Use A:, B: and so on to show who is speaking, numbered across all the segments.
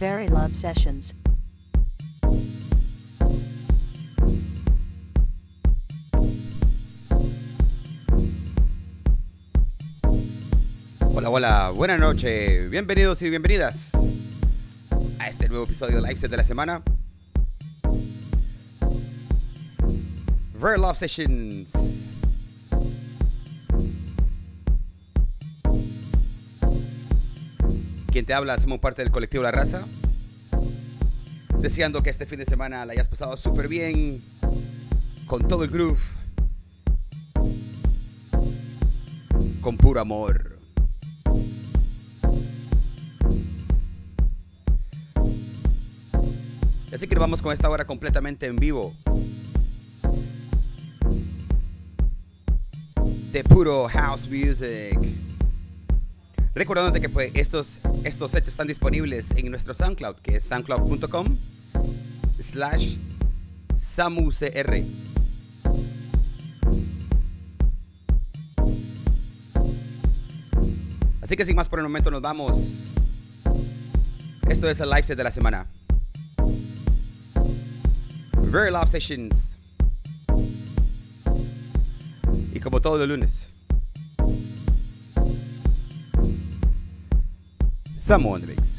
A: Very Love Sessions.
B: Hola, hola, buenas noches, bienvenidos y bienvenidas a este nuevo episodio de Live Set de la semana. Very Love Sessions. Te habla, hacemos parte del colectivo La Raza. Deseando que este fin de semana la hayas pasado súper bien, con todo el groove, con puro amor. Así que vamos con esta hora completamente en vivo. De puro house music. Recordándote que pues, estos, estos sets están disponibles en nuestro SoundCloud, que es soundcloud.com slash samucr. Así que sin más por el momento nos vamos. Esto es el live set de la semana. Very Love Sessions. Y como todos los lunes. Samu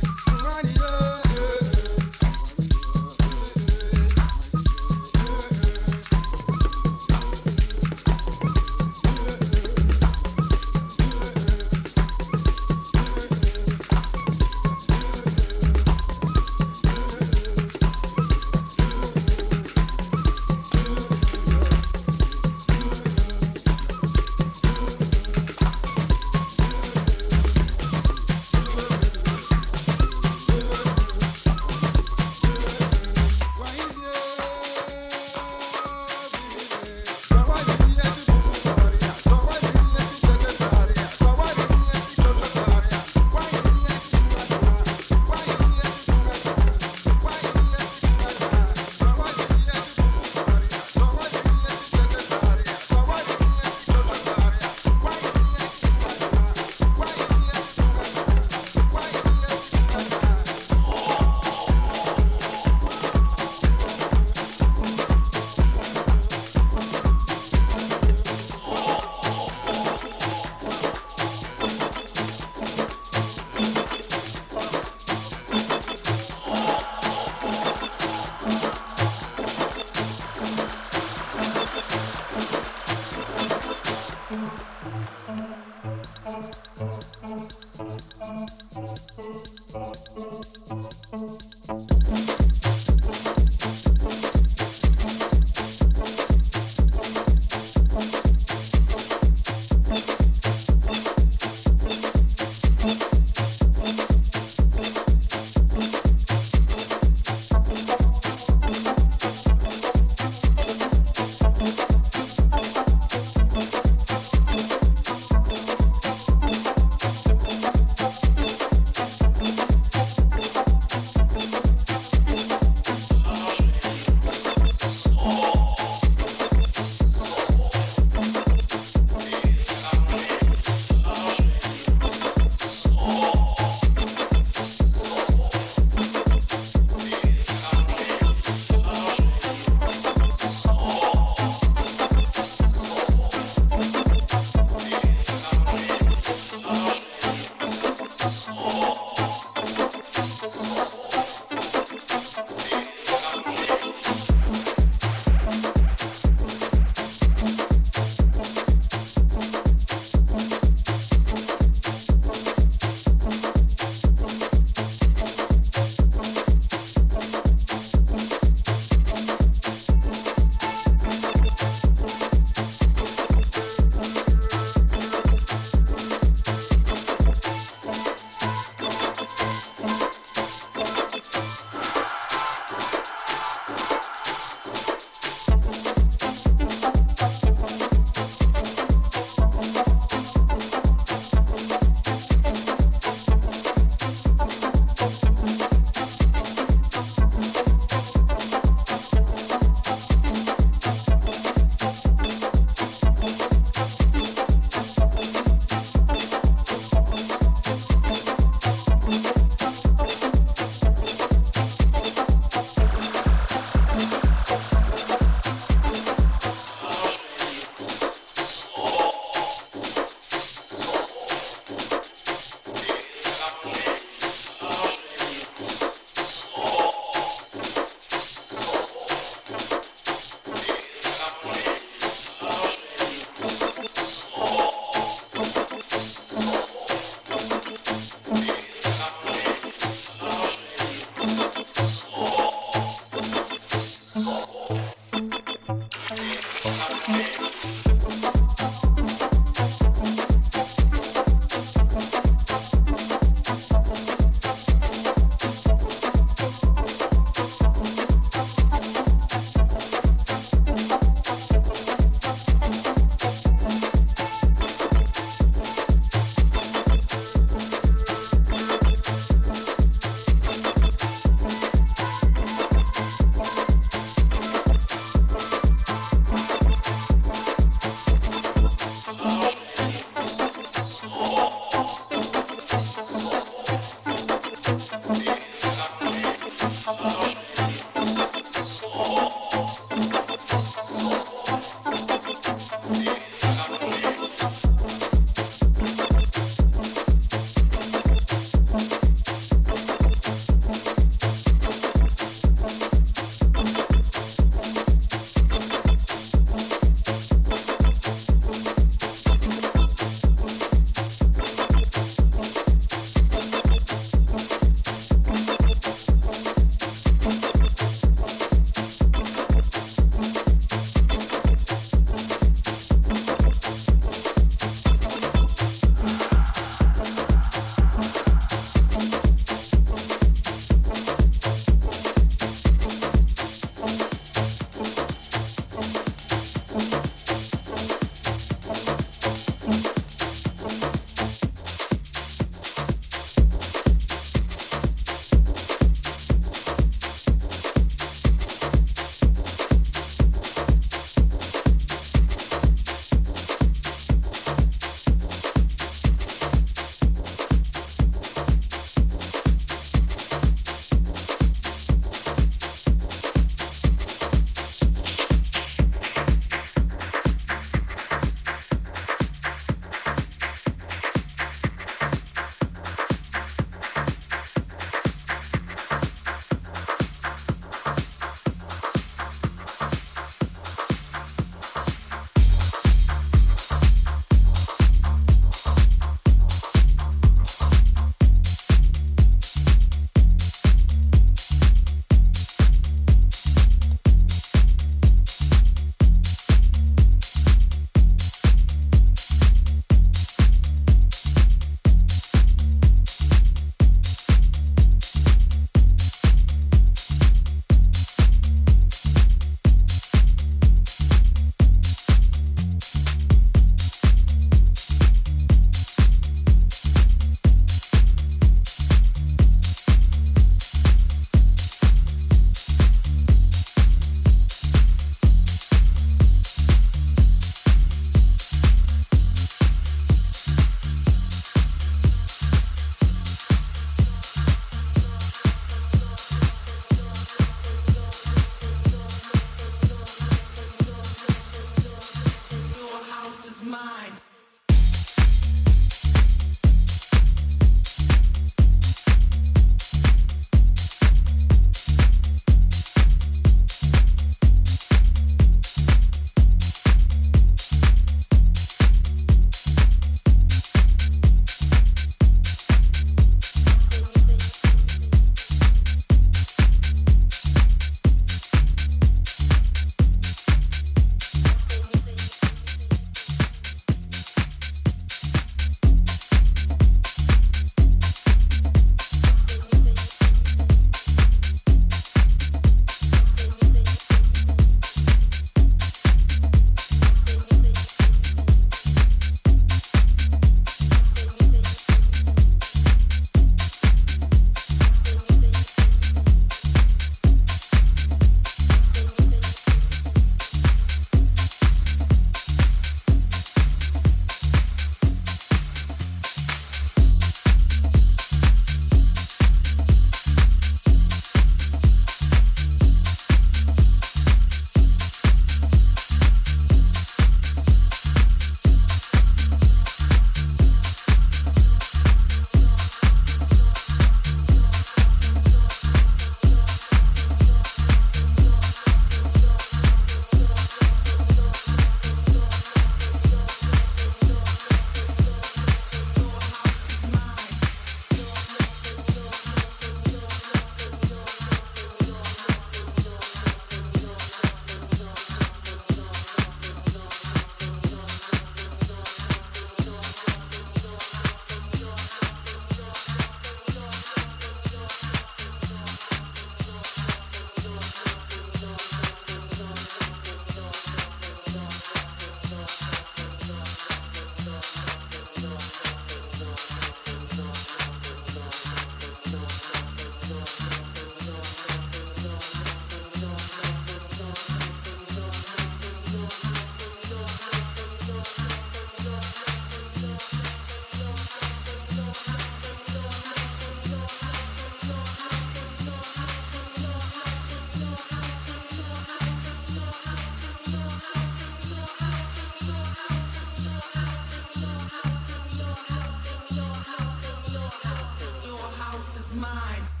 B: mine.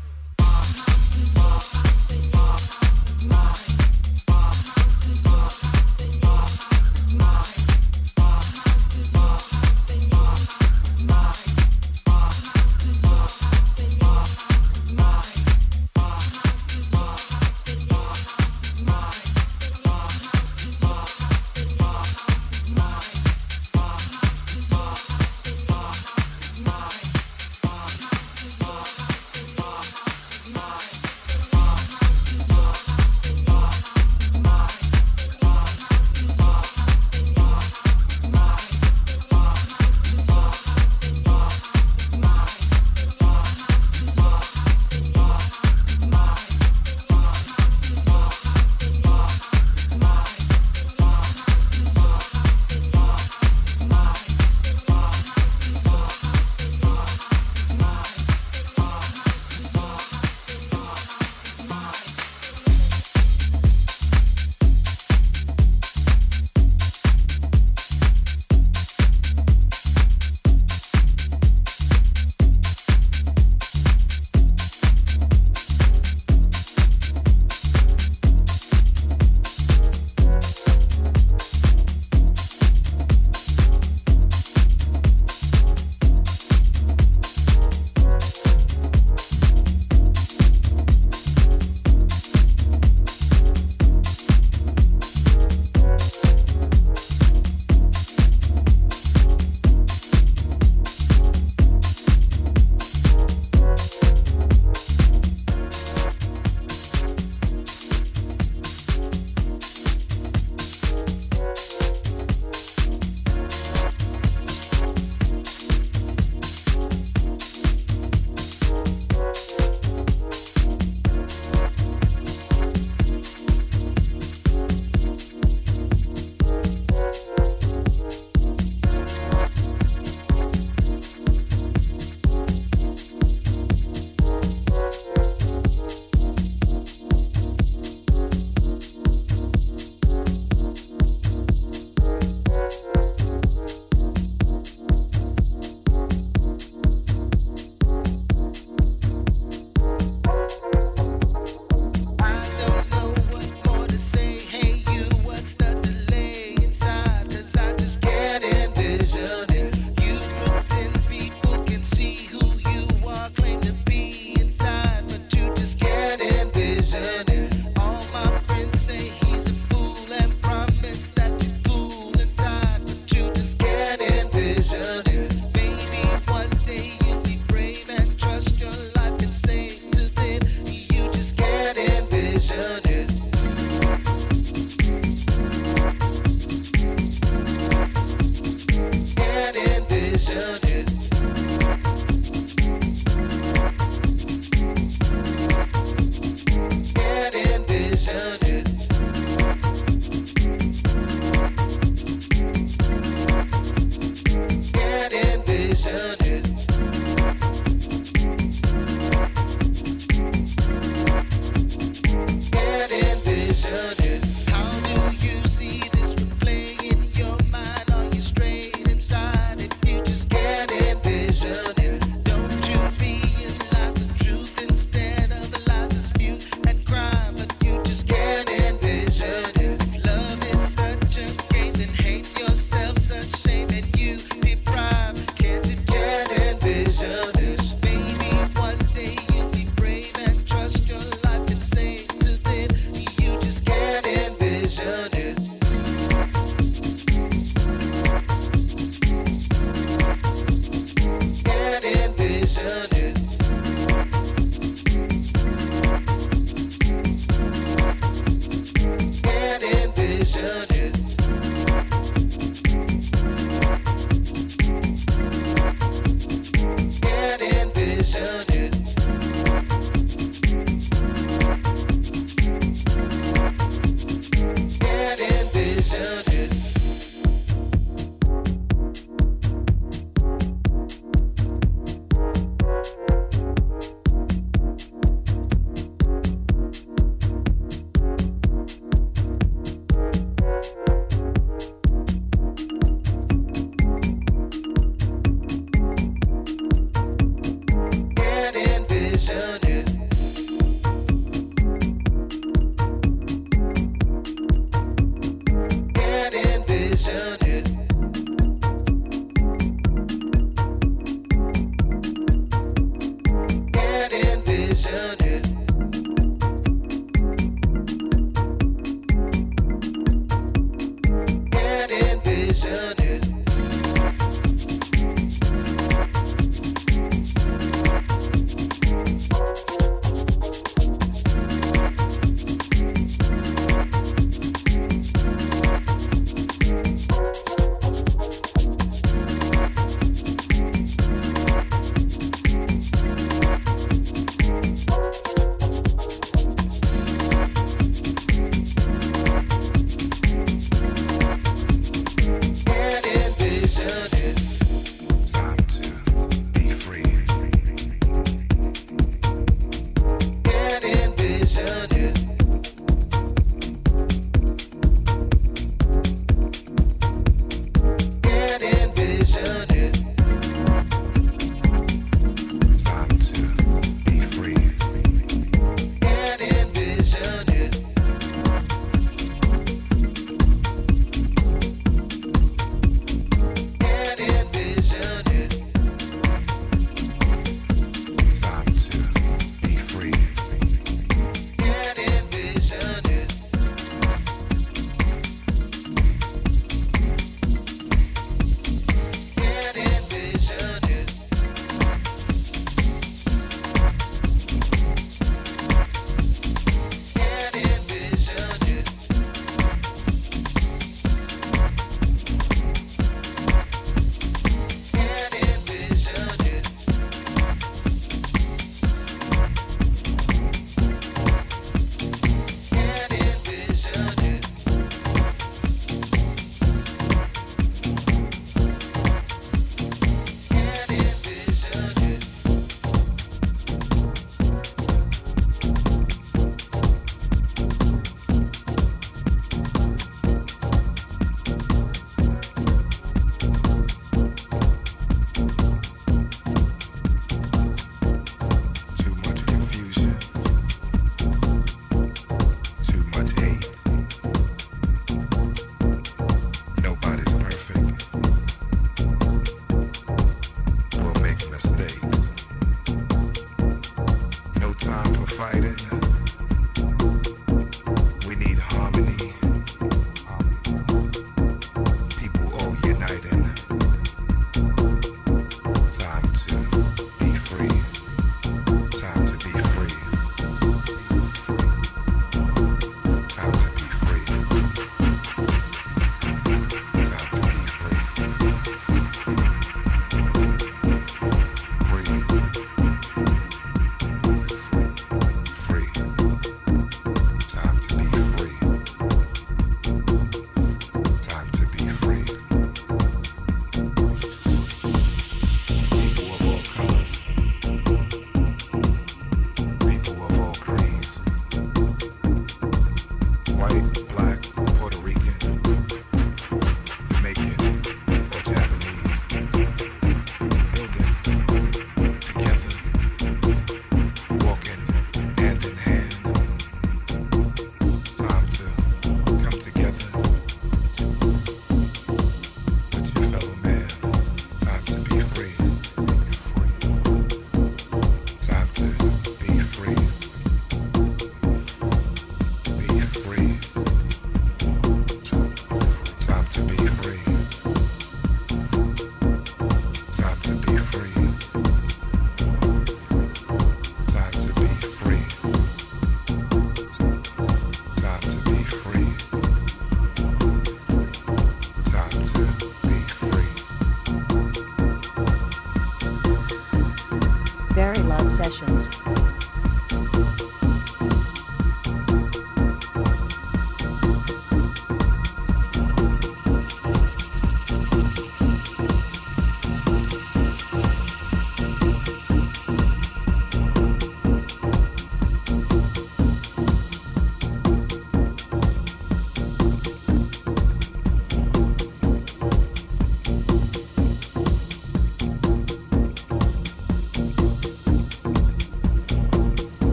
B: sessions.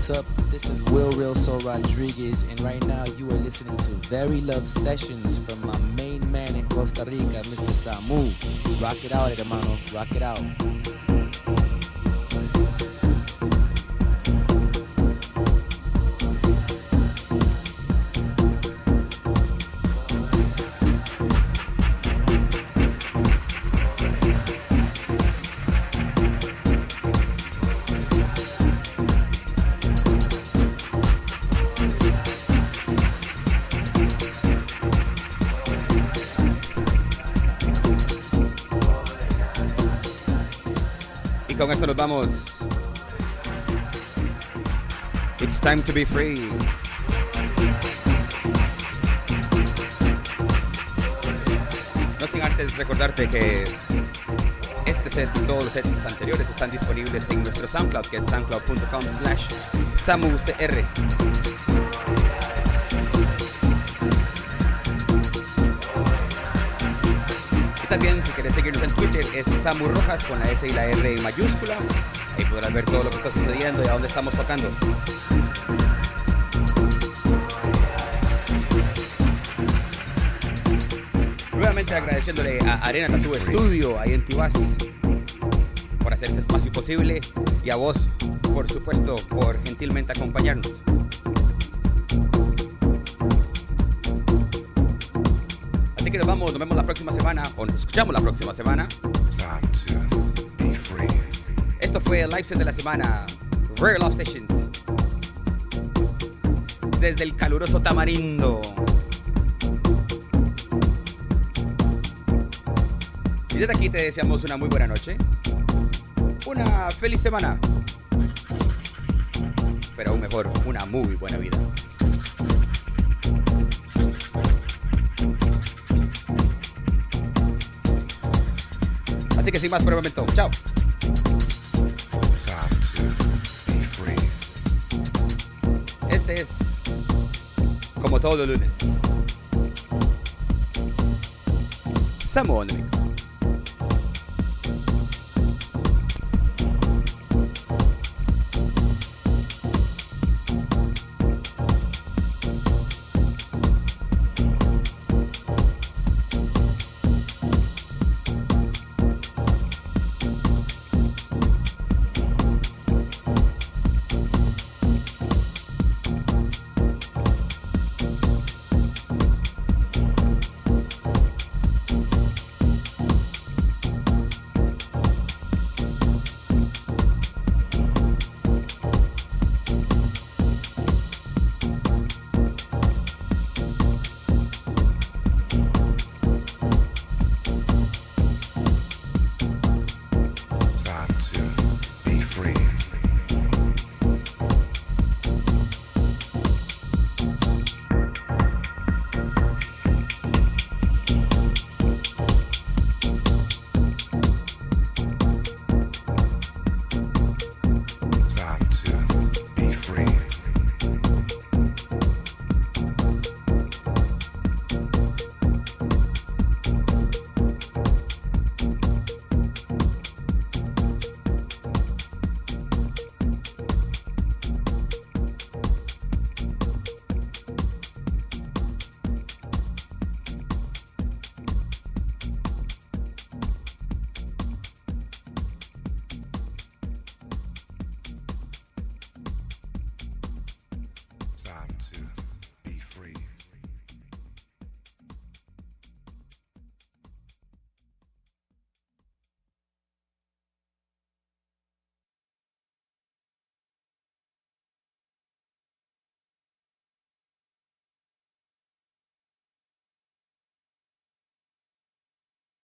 A: What's up? This is Will Real Soul Rodriguez, and right now you are listening to Very Love Sessions from my main man in Costa Rica, Mr. Samu. Rock it out, hermano. Rock it out.
B: Con esto nos vamos. It's time to be free. No sin antes recordarte que este set y todos los sets anteriores están disponibles en nuestro SoundCloud, que es soundcloud.com slash samucr. También si quieres seguirnos en Twitter es Samu Rojas con la S y la R en mayúscula. Ahí podrás ver todo lo que está sucediendo y a dónde estamos tocando. Nuevamente agradeciéndole a Arena Tattoo Studio ahí en Tibás por hacer este espacio posible y a vos, por supuesto, por gentilmente acompañarnos. Que nos vamos, nos vemos la próxima semana o nos escuchamos la próxima semana. Esto fue el live set de la semana, Rare Love Sessions. Desde el caluroso Tamarindo. Y desde aquí te deseamos una muy buena noche. Una feliz semana. Pero aún mejor, una muy buena vida. Así que sin más por el momento. Chao. Este es como todos los lunes. The mix.